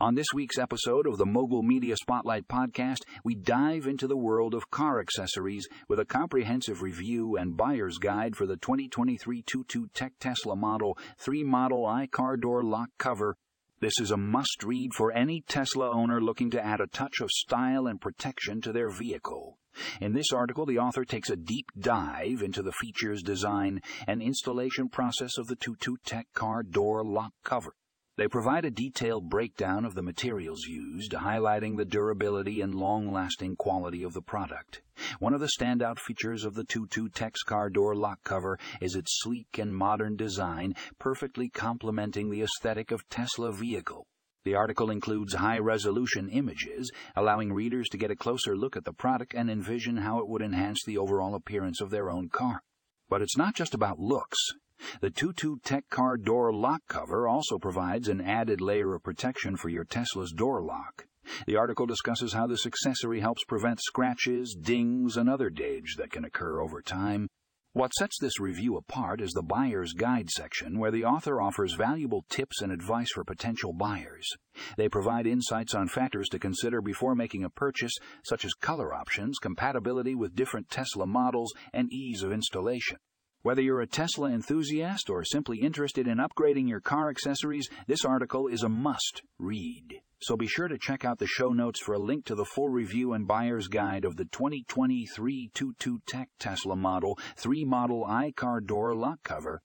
On this week's episode of the Mogul Media Spotlight podcast, we dive into the world of car accessories with a comprehensive review and buyer's guide for the 2023 TUTU Tech Tesla Model 3 model Y car door lock cover. This is a must read for any Tesla owner looking to add a touch of style and protection to their vehicle. In this article, the author takes a deep dive into the features, design, and installation process of the TUTU Tech car door lock cover. They provide a detailed breakdown of the materials used, highlighting the durability and long-lasting quality of the product. One of the standout features of the 22 Tex car door lock cover is its sleek and modern design, perfectly complementing the aesthetic of Tesla vehicle. The article includes high-resolution images, allowing readers to get a closer look at the product and envision how it would enhance the overall appearance of their own car. But it's not just about looks. The TUTU Tech Car door lock cover also provides an added layer of protection for your Tesla's door lock. The article discusses how this accessory helps prevent scratches, dings, and other damage that can occur over time. What sets this review apart is the buyer's guide section, where the author offers valuable tips and advice for potential buyers. They provide insights on factors to consider before making a purchase, such as color options, compatibility with different Tesla models, and ease of installation. Whether you're a Tesla enthusiast or simply interested in upgrading your car accessories, this article is a must read. So be sure to check out the show notes for a link to the full review and buyer's guide of the 2023 TUTU Tech Tesla Model 3 model Y car door lock cover